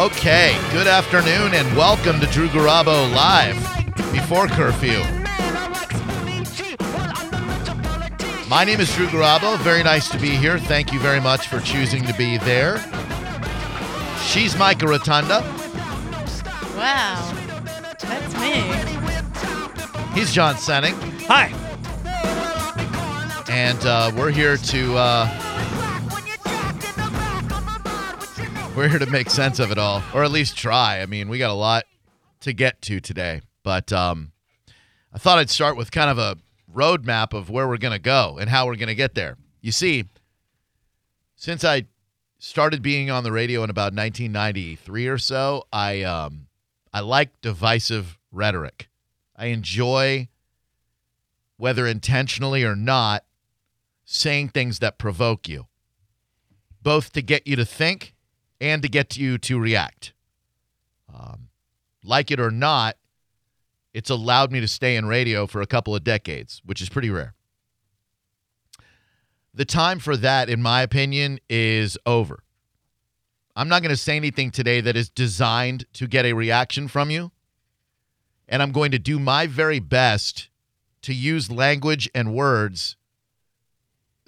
Okay, good afternoon and welcome to Drew Garabo Live before curfew. My name is Drew Garabo. Very nice to be here. Thank you very much for choosing to be there. She's Micah Rotunda. Wow. That's me. He's John Senning. Hi. And uh, we're here to uh, we're here to make sense of it all, or at least try. I mean, we got a lot to get to today, but um, I thought I'd start with kind of a roadmap of where we're going to go and how we're going to get there. You see, since I started being on the radio in about 1993 or so, I um, I like divisive rhetoric. I enjoy, whether intentionally or not, saying things that provoke you, both to get you to think and to get you to react. Um, like it or not, it's allowed me to stay in radio for a couple of decades, which is pretty rare. The time for that, in my opinion, is over. I'm not going to say anything today that is designed to get a reaction from you. And I'm going to do my very best to use language and words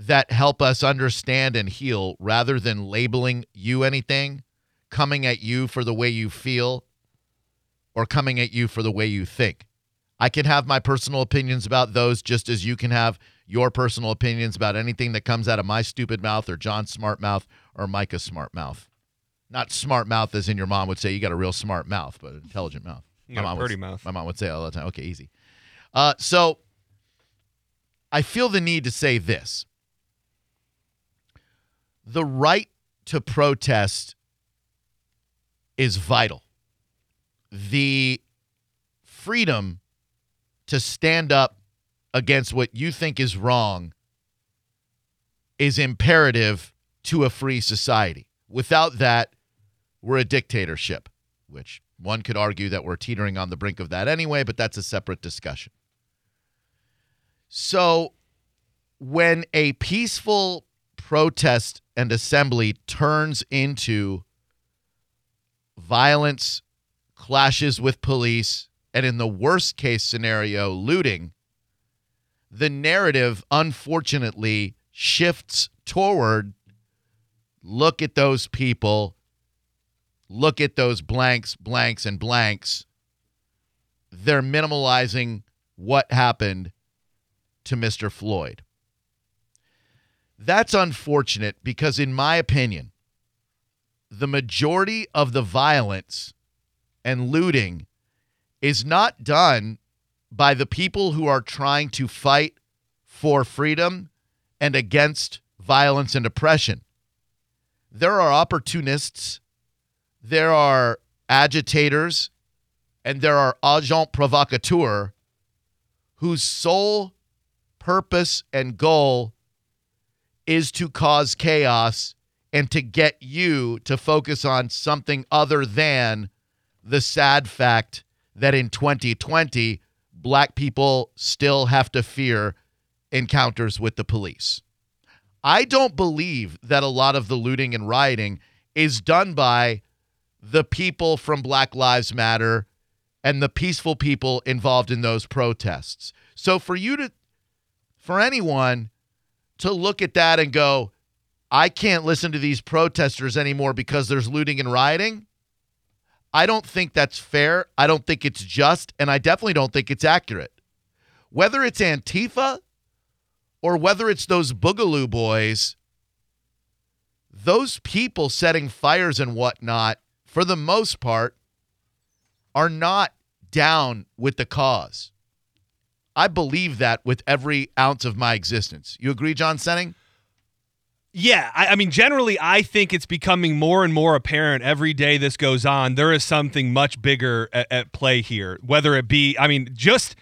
that help us understand and heal rather than labeling you anything, coming at you for the way you feel, or coming at you for the way you think. I can have my personal opinions about those just as you can have your personal opinions about anything that comes out of my stupid mouth or John's smart mouth or Micah's smart mouth. Not smart mouth as in your mom would say you got a real smart mouth, but intelligent mouth. You a mom pretty would, mouth. My mom would say all the time, okay, easy. Uh, so I feel the need to say this. The right to protest is vital. The freedom to stand up against what you think is wrong is imperative to a free society. Without that, we're a dictatorship, which one could argue that we're teetering on the brink of that anyway, but that's a separate discussion. So, when a peaceful protest and assembly turns into violence, clashes with police, and in the worst case scenario, looting, the narrative unfortunately shifts toward look at those people, look at those blanks, blanks, and blanks. They're minimalizing what happened to Mr. Floyd. That's unfortunate because, in my opinion, the majority of the violence and looting is not done by the people who are trying to fight for freedom and against violence and oppression. There are opportunists, there are agitators, and there are agents provocateurs whose sole purpose and goal is to cause chaos and to get you to focus on something other than the sad fact that in 2020, black people still have to fear encounters with the police. I don't believe that a lot of the looting and rioting is done by the people from Black Lives Matter and the peaceful people involved in those protests. So for you to, for anyone to look at that and go, I can't listen to these protesters anymore because there's looting and rioting. I don't think that's fair. I don't think it's just, and I definitely don't think it's accurate. Whether it's Antifa or whether it's those Boogaloo boys, those people setting fires and whatnot, for the most part, are not down with the cause. I believe that with every ounce of my existence. You agree, John Senning? Yeah, I, I, mean, generally, I think it's becoming more and more apparent every day this goes on. There is something much bigger at, at play here. Whether it be, I mean, just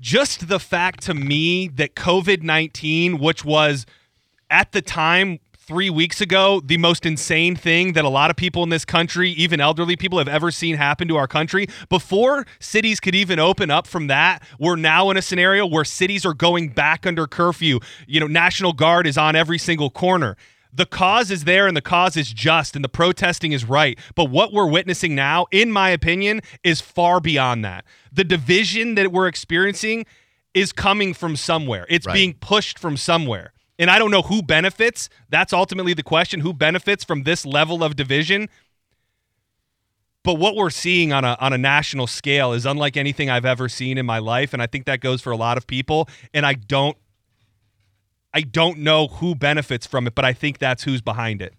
just the fact to me that COVID nineteen, which was at the time three weeks ago the most insane thing that a lot of people in this country, even elderly people, have ever seen happen to our country. Before cities could even open up from that, we're now in a scenario where cities are going back under curfew. You know, National Guard is on every single corner. The cause is there and the cause is just and the protesting is right. But what we're witnessing now, in my opinion, is far beyond that. The division that we're experiencing is coming from somewhere, it's right. being pushed from somewhere. And I don't know who benefits. That's ultimately the question who benefits from this level of division. But what we're seeing on a on a national scale is unlike anything I've ever seen in my life and I think that goes for a lot of people and I don't I don't know who benefits from it, but I think that's who's behind it.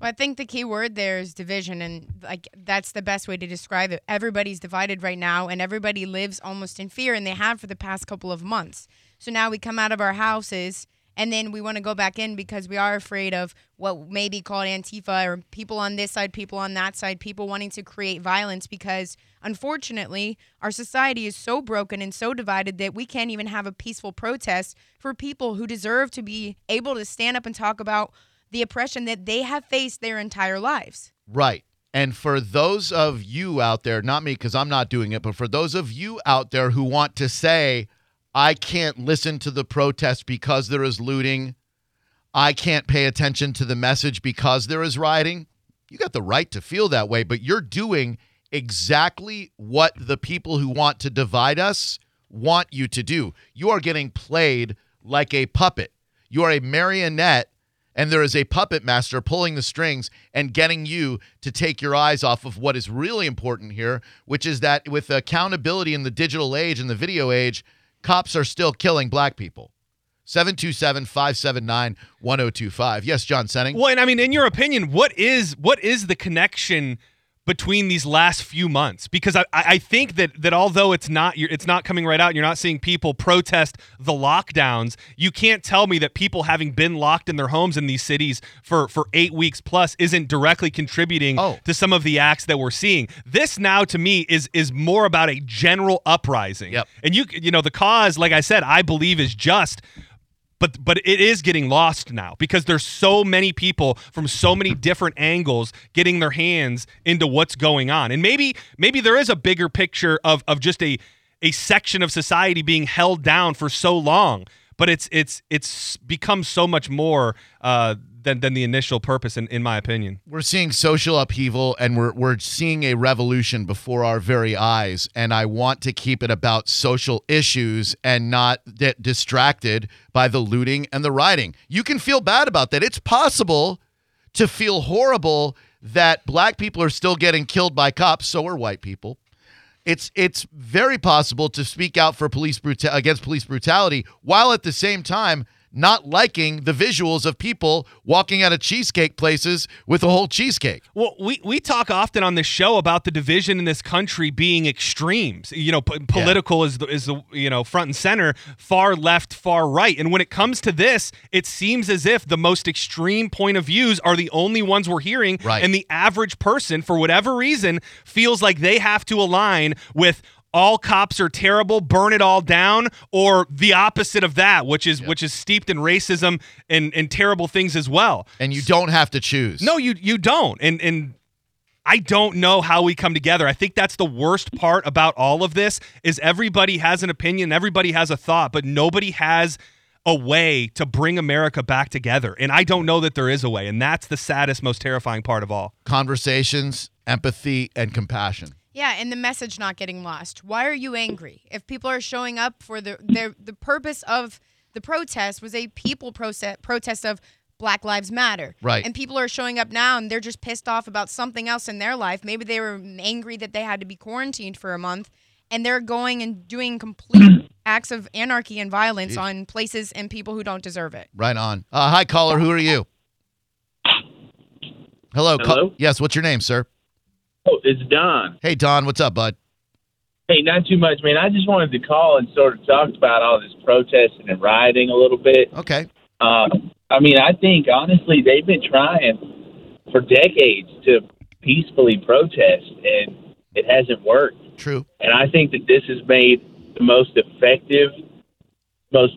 Well, I think the key word there is division, and like that's the best way to describe it. Everybody's divided right now, and everybody lives almost in fear, and they have for the past couple of months. So now we come out of our houses and then we want to go back in because we are afraid of what may be called Antifa or people on this side, people on that side, people wanting to create violence because unfortunately our society is so broken and so divided that we can't even have a peaceful protest for people who deserve to be able to stand up and talk about the oppression that they have faced their entire lives. Right. And for those of you out there, not me because I'm not doing it, but for those of you out there who want to say, I can't listen to the protest because there is looting. I can't pay attention to the message because there is rioting. You got the right to feel that way, but you're doing exactly what the people who want to divide us want you to do. You are getting played like a puppet. You are a marionette, and there is a puppet master pulling the strings and getting you to take your eyes off of what is really important here, which is that with accountability in the digital age and the video age, cops are still killing black people. 727 579 1025. Yes, John Senning. Well, and I mean, in your opinion, what is what is the connection between these last few months because I, I think that that although it's not it's not coming right out you're not seeing people protest the lockdowns you can't tell me that people having been locked in their homes in these cities for for 8 weeks plus isn't directly contributing oh. to some of the acts that we're seeing this now to me is is more about a general uprising yep. and you you know the cause like I said I believe is just but but it is getting lost now because there's so many people from so many different angles getting their hands into what's going on. And maybe maybe there is a bigger picture of of just a a section of society being held down for so long but it's it's it's become so much more uh, than, than the initial purpose, in, in my opinion. We're seeing social upheaval and we're, we're seeing a revolution before our very eyes. And I want to keep it about social issues and not get distracted by the looting and the rioting. You can feel bad about that. It's possible to feel horrible that black people are still getting killed by cops, so are white people. It's it's very possible to speak out for police bruta- against police brutality while at the same time not liking the visuals of people walking out of cheesecake places with a whole cheesecake. Well, we, we talk often on this show about the division in this country being extremes. You know, p- political yeah. is the, is the you know front and center, far left, far right. And when it comes to this, it seems as if the most extreme point of views are the only ones we're hearing, right. and the average person, for whatever reason, feels like they have to align with all cops are terrible, burn it all down, or the opposite of that, which is yep. which is steeped in racism and, and terrible things as well. And you don't have to choose. No, you you don't. And and I don't know how we come together. I think that's the worst part about all of this is everybody has an opinion, everybody has a thought, but nobody has a way to bring America back together. And I don't know that there is a way. And that's the saddest, most terrifying part of all. Conversations, empathy, and compassion. Yeah, and the message not getting lost. Why are you angry? If people are showing up for the their the purpose of the protest was a people protest protest of Black Lives Matter. Right. And people are showing up now and they're just pissed off about something else in their life. Maybe they were angry that they had to be quarantined for a month and they're going and doing complete acts of anarchy and violence Jeez. on places and people who don't deserve it. Right on. Uh, hi, caller. Who are you? Hello. Hello? yes. What's your name, sir? Oh, it's Don. Hey, Don, what's up, bud? Hey, not too much, man. I just wanted to call and sort of talk about all this protesting and rioting a little bit. Okay. Uh, I mean, I think honestly they've been trying for decades to peacefully protest, and it hasn't worked. True. And I think that this has made the most effective, most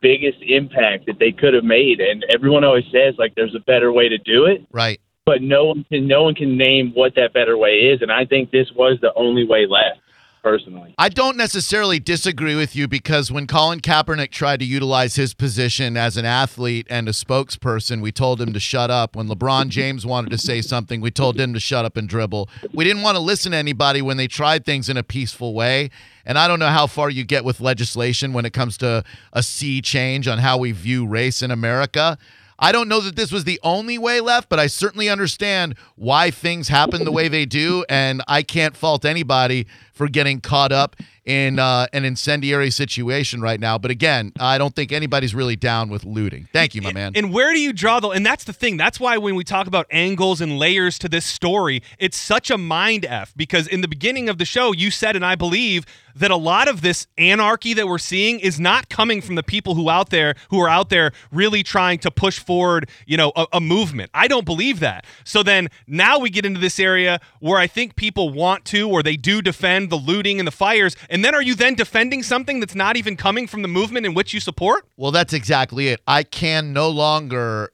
biggest impact that they could have made. And everyone always says like there's a better way to do it, Right. But no one can no one can name what that better way is. And I think this was the only way left, personally. I don't necessarily disagree with you because when Colin Kaepernick tried to utilize his position as an athlete and a spokesperson, we told him to shut up. When LeBron James wanted to say something, we told him to shut up and dribble. We didn't want to listen to anybody when they tried things in a peaceful way. And I don't know how far you get with legislation when it comes to a sea change on how we view race in America. I don't know that this was the only way left, but I certainly understand why things happen the way they do, and I can't fault anybody for getting caught up in uh, an incendiary situation right now. But again, I don't think anybody's really down with looting. Thank you, my man. And where do you draw the? And that's the thing. That's why when we talk about angles and layers to this story, it's such a mind f. Because in the beginning of the show, you said, and I believe that a lot of this anarchy that we're seeing is not coming from the people who out there who are out there really trying to push forward, you know, a, a movement. I don't believe that. So then now we get into this area where I think people want to, or they do defend the looting and the fires. And then are you then defending something that's not even coming from the movement in which you support? Well, that's exactly it. I can no longer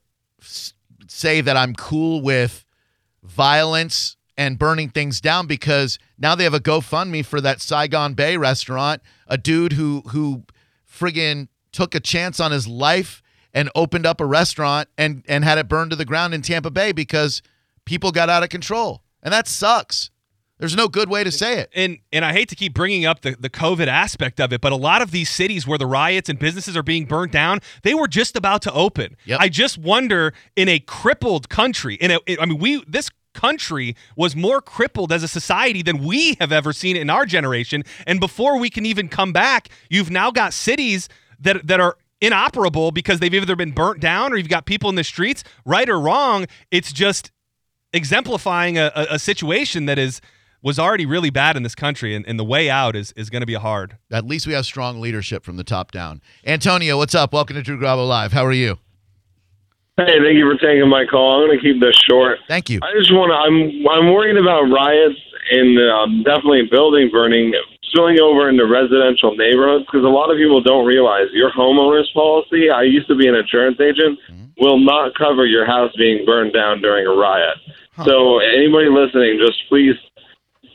say that I'm cool with violence and burning things down because now they have a GoFundMe for that Saigon Bay restaurant. A dude who who friggin' took a chance on his life and opened up a restaurant and and had it burned to the ground in Tampa Bay because people got out of control, and that sucks. There's no good way to say it. and and I hate to keep bringing up the, the COVID aspect of it, but a lot of these cities where the riots and businesses are being burnt down, they were just about to open. Yep. I just wonder in a crippled country, in a, I mean, we this country was more crippled as a society than we have ever seen in our generation. And before we can even come back, you've now got cities that that are inoperable because they've either been burnt down or you've got people in the streets, right or wrong. It's just exemplifying a, a, a situation that is was already really bad in this country, and, and the way out is is going to be hard. At least we have strong leadership from the top down. Antonio, what's up? Welcome to Drew Garabo Live. How are you? Hey, thank you for taking my call. I'm going to keep this short. Thank you. I just want to. I'm I'm worried about riots and um, definitely building burning spilling over into residential neighborhoods because a lot of people don't realize your homeowner's policy. I used to be an insurance agent. Mm-hmm. Will not cover your house being burned down during a riot. So anybody listening, just please.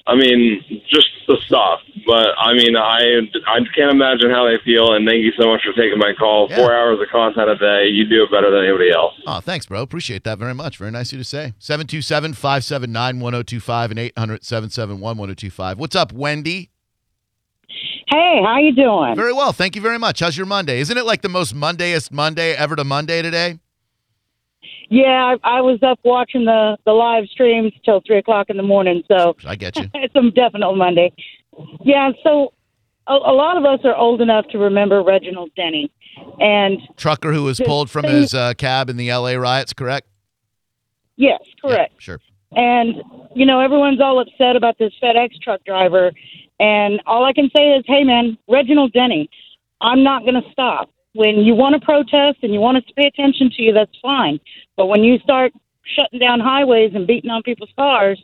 I mean, just the stuff. But I mean, I I can't imagine how they feel. And thank you so much for taking my call. Yeah. Four hours of content a day. You do it better than anybody else. Oh, thanks, bro. Appreciate that very much. Very nice of you to say. 727 579 1025 and 800 771 1025. What's up, Wendy? Hey, how you doing? Very well. Thank you very much. How's your Monday? Isn't it like the most Mondayest Monday ever to Monday today? Yeah, I, I was up watching the the live streams till three o'clock in the morning, so I get you. it's a definite Monday. Yeah, so a, a lot of us are old enough to remember Reginald Denny, and Trucker who was pulled from thing- his uh, cab in the LA riots, correct? yes, correct. Yeah, sure. And you know, everyone's all upset about this FedEx truck driver, and all I can say is, hey, man, Reginald Denny, I'm not going to stop. When you want to protest and you want us to pay attention to you, that's fine. But when you start shutting down highways and beating on people's cars,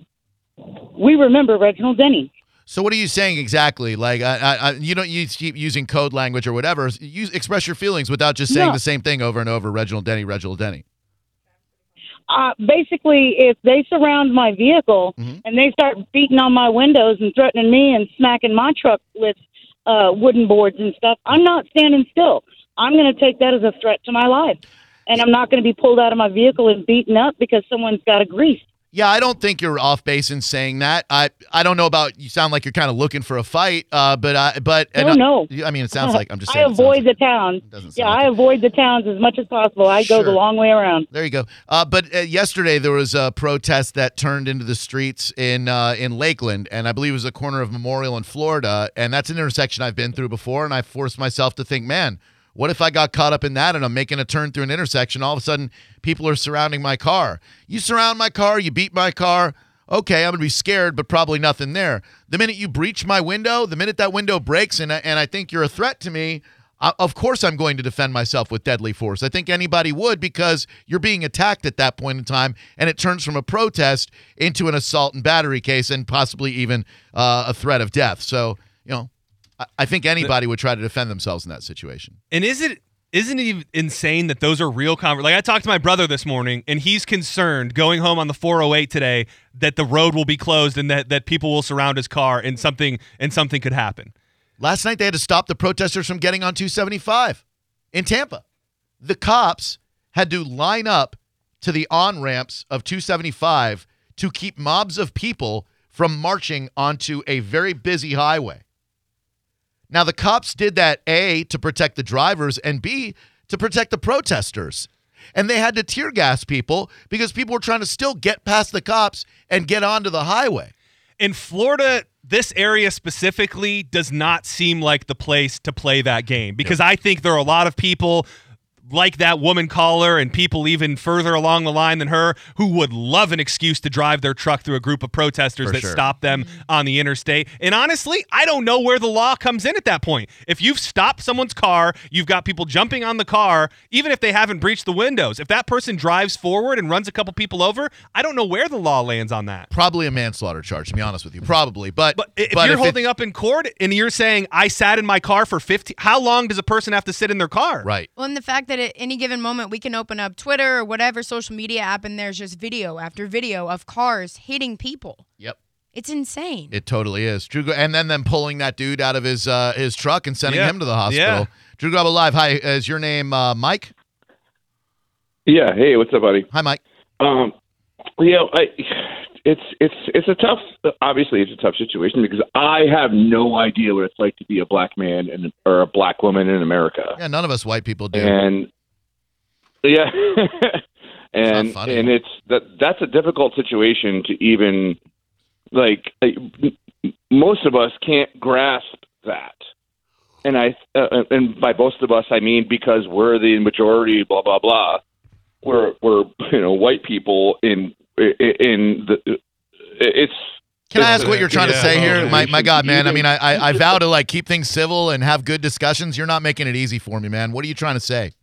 we remember Reginald Denny. So what are you saying exactly? Like, I, I, you don't use, keep using code language or whatever. Use express your feelings without just saying No. the same thing over and over. Reginald Denny, Reginald Denny. Uh, basically, if they surround my vehicle Mhm. and they start beating on my windows and threatening me and smacking my truck with uh, wooden boards and stuff, I'm not standing still. I'm going to take that as a threat to my life. And I'm not going to be pulled out of my vehicle and beaten up because someone's got a grease. Yeah, I don't think you're off base in saying that. I I don't know about you. Sound like you're kind of looking for a fight. Uh, but I but I- No, I mean, it sounds like I'm just. I Saying sounds avoid like- the towns. Yeah, like I it. avoid the towns as much as possible. I go the long way around. There you go. Uh, but uh, yesterday there was a protest that turned into the streets in uh, in Lakeland, and I believe it was a corner of Memorial in Florida, and that's an intersection I've been through before, and I forced myself to think, man, what if I got caught up in that and I'm making a turn through an intersection? All of a sudden, people are surrounding my car. You surround my car, you beat my car. Okay, I'm gonna be scared, but probably nothing there. The minute you breach my window, the minute that window breaks, and I, and I think you're a threat to me, I, of course I'm going to defend myself with deadly force. I think anybody would because you're being attacked at that point in time, and it turns from a protest into an assault and battery case, and possibly even uh, a threat of death. So you know, I, think anybody would try to defend themselves in that situation. And is it isn't it insane that those are real conver- like I talked to my brother this morning and he's concerned going home on the 408 today that the road will be closed and that, that people will surround his car and something and something could happen. Last night they had to stop the protesters from getting on 275 in Tampa. The cops had to line up to the on ramps of 275 to keep mobs of people from marching onto a very busy highway. Now, the cops did that A, to protect the drivers, and B, to protect the protesters. And they had to tear gas people because people were trying to still get past the cops and get onto the highway. In Florida, this area specifically does not seem like the place to play that game because I think there are a lot of people like that woman caller and people even further along the line than her who would love an excuse to drive their truck through a group of protesters For that sure. stop them mm-hmm. on the interstate. And honestly, I don't know where the law comes in at that point. If you've stopped someone's car, you've got people jumping on the car, even if they haven't breached the windows. If that person drives forward and runs a couple people over, I don't know where the law lands on that. Probably a manslaughter charge, to be honest with you. Probably. But, But if but you're it- holding up in court and you're saying I sat in my car for 50 how long does a person have to sit in their car? Right. Well, and the fact that at any given moment we can open up Twitter or whatever social media app and there's just video after video of cars hitting people. Yep. It's insane. It totally is. Drew, and then them pulling that dude out of his uh, his truck and sending Yeah. him to the hospital. Yeah. Drew Garabo Live. Hi, is your name uh, Mike? Yeah. Hey, what's up, buddy? Hi, Mike. Um, you know, I, it's it's it's a tough. Obviously, it's a tough situation because I have no idea what it's like to be a black man and or a black woman in America. Yeah, none of us white people do. And yeah, and funny. and it's that that's a difficult situation to even like. like, Most of us can't grasp that. And I, uh, and by most of us, I mean because we're the majority. Blah blah blah. We're we're you know white people in in the. It's Can I ask what you're trying to say here? Oh, My, my God, man. I mean, I, I, I vow to like keep things civil and have good discussions. You're not making it easy for me, man. What are you trying to say?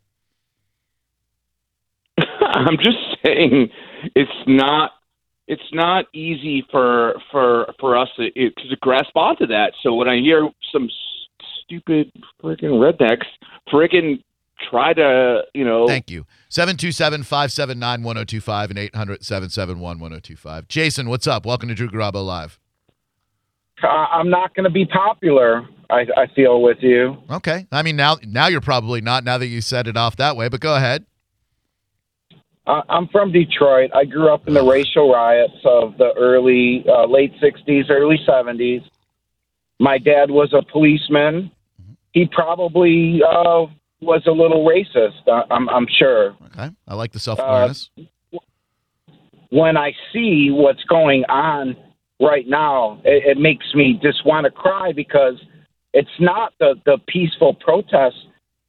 I'm just saying it's not it's not easy for for for us to, it, to grasp onto that. So when I hear some stupid freaking rednecks freaking try to you know Thank you. 727 579 1025 and 800 771 1025. Jason, what's up? Welcome to Drew Garabo Live. I- I'm not going to be popular. I, I feel with you. Okay. I mean, now now you're probably not now that you set it off that way, but go ahead. I- I'm from Detroit. I grew up in the racial riots of the early, uh, late '60s, early '70s. My dad was a policeman. He probably uh, was a little racist. I- I'm, I'm sure. Okay. I like the self awareness. Uh, when I see what's going on right now, it, it makes me just want to cry because it's not the, the peaceful protests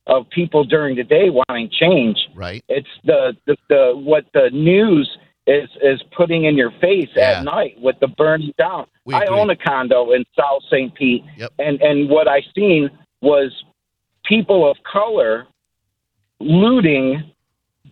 of people during the day wanting change. right. It's the, the, the what the news is is putting in your face Yeah. at night with the burning down. We I agree. own a condo in South St. Pete, Yep. and and what I seen was people of color looting,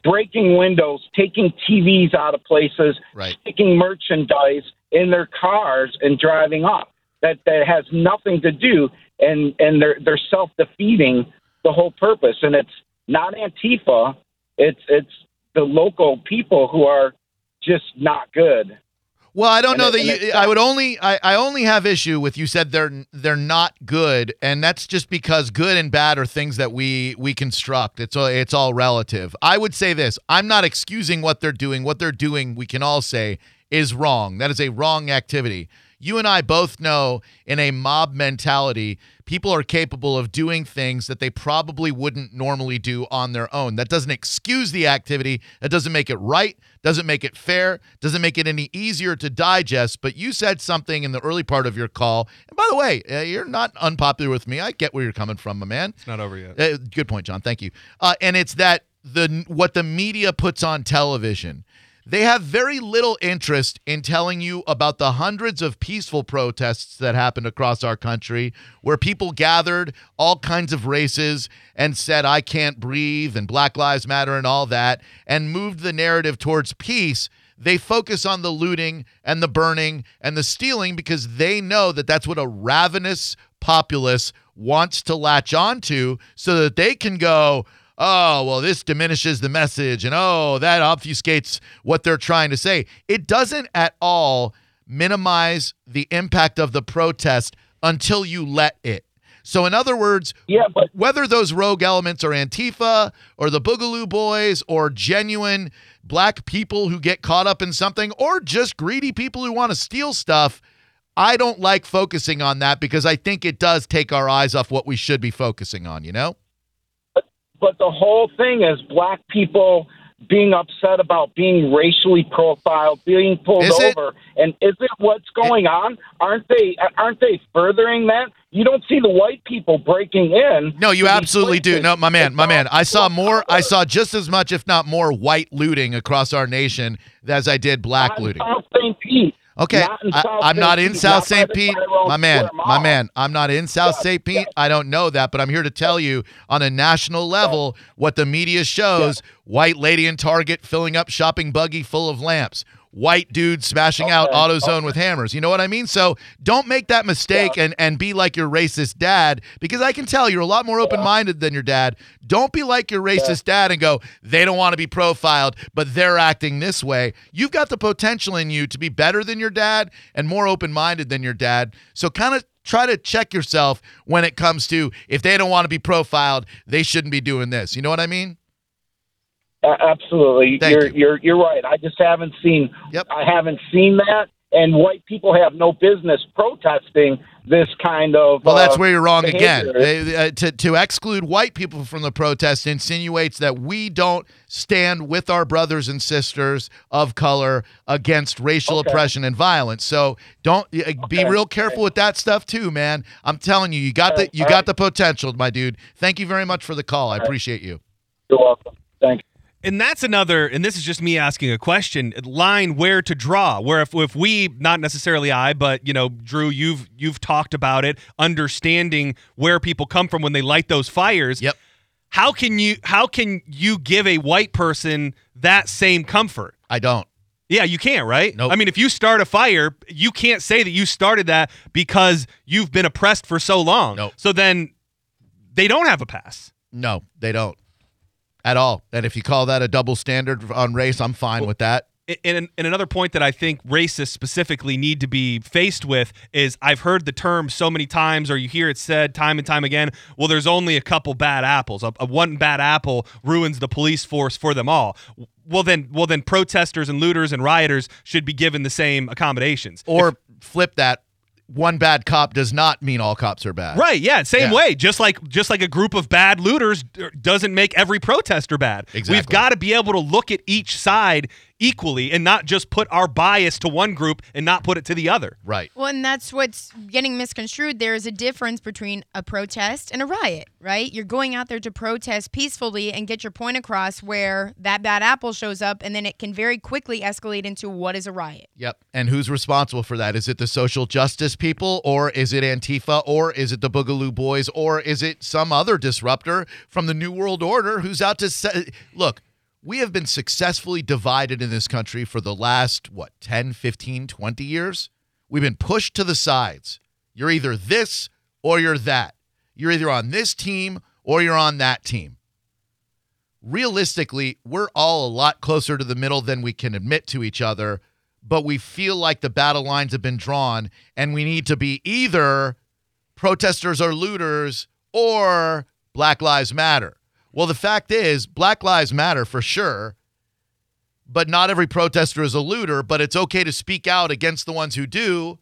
breaking windows, taking TVs out of places, Right. sticking merchandise in their cars and driving off. That that has nothing to do, and and they're they're self defeating the whole purpose. And it's not Antifa. It's it's the local people who are just not good. Well, I don't And know it- that you. it's- I would only. I, I only have issue with you said they're they're not good, and that's just because good and bad are things that we we construct. It's all it's all relative. I would say this. I'm not excusing what they're doing. What they're doing, we can all say, is wrong. That is a wrong activity. You and I both know in a mob mentality, people are capable of doing things that they probably wouldn't normally do on their own. That doesn't excuse the activity. That doesn't make it right. Doesn't make it fair. Doesn't make it any easier to digest. But you said something in the early part of your call. And by the way, uh, you're not unpopular with me. I get where you're coming from, my man. It's not over yet. Uh, good point, John. Thank you. Uh, and it's that the what the media puts on television. They have very little interest in telling you about the hundreds of peaceful protests that happened across our country where people gathered all kinds of races and said, I can't breathe and Black Lives Matter and all that, and moved the narrative towards peace. They focus on the looting and the burning and the stealing because they know that that's what a ravenous populace wants to latch onto so that they can go, oh, well, this diminishes the message and oh, that obfuscates what they're trying to say. It doesn't at all minimize the impact of the protest until you let it. So, in other words, Yeah, but whether those rogue elements are Antifa or the Boogaloo Boys or genuine black people who get caught up in something or just greedy people who want to steal stuff, I don't like focusing on that because I think it does take our eyes off what we should be focusing on, you know? But the whole thing is black people being upset about being racially profiled, being pulled Is it? over, and is it what's going on? Aren't they? Aren't they furthering that? You don't see the white people breaking in. No, you absolutely do. No, my man, my man. I saw more, I saw just as much, if not more, white looting across our nation as I did black looting. St. Pete. Okay, I, I'm not in South St. Pete, my man, my man. I'm not in South St. Pete. I don't know that, but I'm here to tell you on a national level what the media shows: white lady in Target filling up shopping buggy full of lamps. White dude smashing out Okay, AutoZone with hammers. You know what I mean? So don't make that mistake Yeah. and, and be like your racist dad because I can tell you're a lot more open minded than your dad. Don't be like your racist dad and go, they don't want to be profiled, but they're acting this way. You've got the potential in you to be better than your dad and more open minded than your dad. So kind of try to check yourself when it comes to if they don't want to be profiled, they shouldn't be doing this. You know what I mean? Absolutely, Thank you're you. you're you're right. I just haven't seen. Yep. I haven't seen that, and white people have no business protesting this kind of. Well, that's uh, where you're wrong again. They- uh, to, to exclude white people from the protest insinuates that we don't stand with our brothers and sisters of color against racial Okay. oppression and violence. So don't uh, be Okay. real careful with that stuff too, man. I'm telling you, you got the you All got right. the potential, my dude. Thank you very much for the call. I appreciate you. You're welcome. Thank you. And that's another, and this is just me asking a question. Line where to draw. Where if, if we, not necessarily I, but you know, Drew, you've you've talked about it, understanding where people come from when they light those fires. Yep. How can you how can you give a white person that same comfort? I don't. Yeah, you can't, right? Nope. I mean, if you start a fire, you can't say that you started that because you've been oppressed for so long. Nope. So then they don't have a pass. No, they don't. At all. And if you call that a double standard on race, I'm fine with that. and, and another point that I think racists specifically need to be faced with is I've heard the term so many times, or you hear it said time and time again. Well, there's only a couple bad apples. A, a one bad apple ruins the police force for them all. Well, then, well, then, protesters and looters and rioters should be given the same accommodations. Or flip that. One bad cop does not mean all cops are bad. Right, yeah, same Yeah. way. Just like just like a group of bad looters doesn't make every protester bad. Exactly. We've got to be able to look at each side equally and not just put our bias to one group and not put it to the other. Right. Well, and that's what's getting misconstrued. There is a difference between a protest and a riot, right? You're going out there to protest peacefully and get your point across where that bad apple shows up, and then it can very quickly escalate into what is a riot. Yep. And who's responsible for that? Is it the social justice people, or is it Antifa, or is it the Boogaloo Boys, or is it some other disruptor from the New World Order who's out to say, look, we have been successfully divided in this country for the last, what, 10, 15, 20 years? We've been pushed to the sides. You're either this or you're that. You're either on this team or you're on that team realistically, we're all a lot closer to the middle than we can admit to each other, but we feel like the battle lines have been drawn and we need to be either protesters or looters or Black Lives Matter. Well, the fact is, Black Lives Matter for sure, but not every protester is a looter, but it's okay to speak out against the ones who do.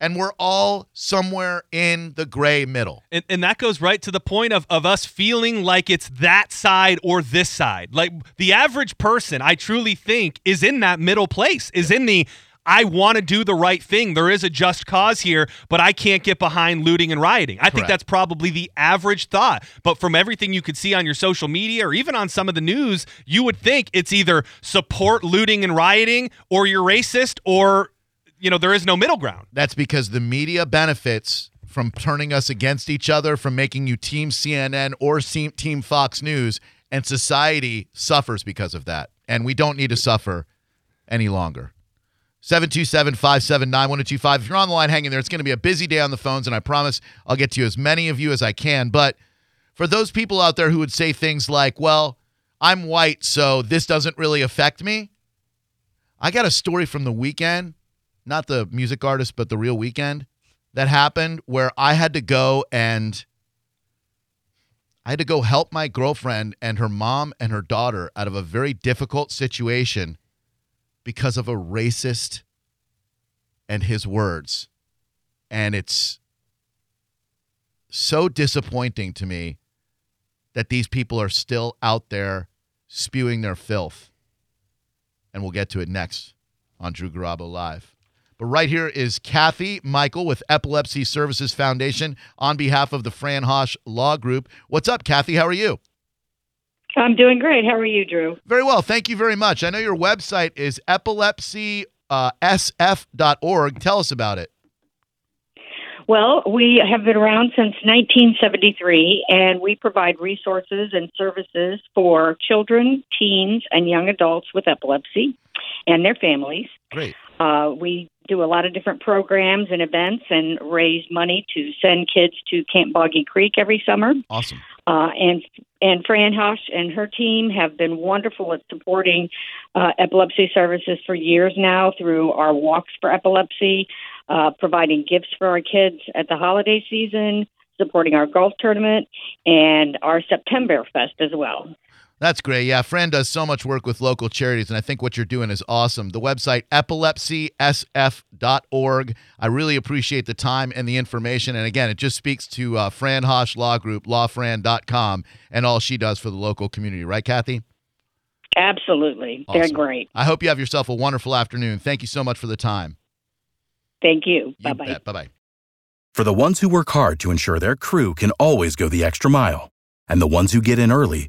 And we're all somewhere in the gray middle. And, and that goes right to the point of, of us feeling like it's that side or this side. Like the average person, I truly think, is in that middle place, is in the I want to do the right thing. There is a just cause here, but I can't get behind looting and rioting. I think that's probably the average thought. But from everything you could see on your social media or even on some of the news, you would think it's either support looting and rioting or you're racist or you know there is no middle ground. That's because the media benefits from turning us against each other, from making you Team CNN or Team Fox News, and society suffers because of that. And we don't need to suffer any longer. 727 579 1025. If you're on the line hanging there, it's going to be a busy day on the phones, and I promise I'll get to you as many of you as I can. But for those people out there who would say things like, well, I'm white, so this doesn't really affect me, I got a story from the weekend, not the music artist, but the real weekend that happened where I had to go and I had to go help my girlfriend and her mom and her daughter out of a very difficult situation because of a racist and his words. And it's so disappointing to me that these people are still out there spewing their filth. And we'll get to it next on Drew Garabo Live. But right here is Kathy Michael with Epilepsy Services Foundation on behalf of the Fran Haasch Law Group. What's up, Kathy? How are you? I'm doing great. How are you, Drew? Very well. Thank you very much. I know your website is epilepsysf.org. Tell us about it. Well, we have been around since 1973, and we provide resources and services for children, teens, and young adults with epilepsy and their families. Great. Uh, we do a lot of different programs and events and raise money to send kids to Camp Boggy Creek every summer. Awesome. Uh, and and Fran Haasch and her team have been wonderful at supporting uh, epilepsy services for years now through our walks for epilepsy, uh, providing gifts for our kids at the holiday season, supporting our golf tournament, and our September Fest as well. That's great. Yeah, Fran does so much work with local charities, and I think what you're doing is awesome. The website, epilepsysf.org. I really appreciate the time and the information. And again, it just speaks to uh, Fran Haasch Law Group, lawfran.com, and all she does for the local community. Right, Kathy? Absolutely. They're great. I hope you have yourself a wonderful afternoon. Thank you so much for the time. Thank you. You Bye bye. Bye-bye. For the ones who work hard to ensure their crew can always go the extra mile, and the ones who get in early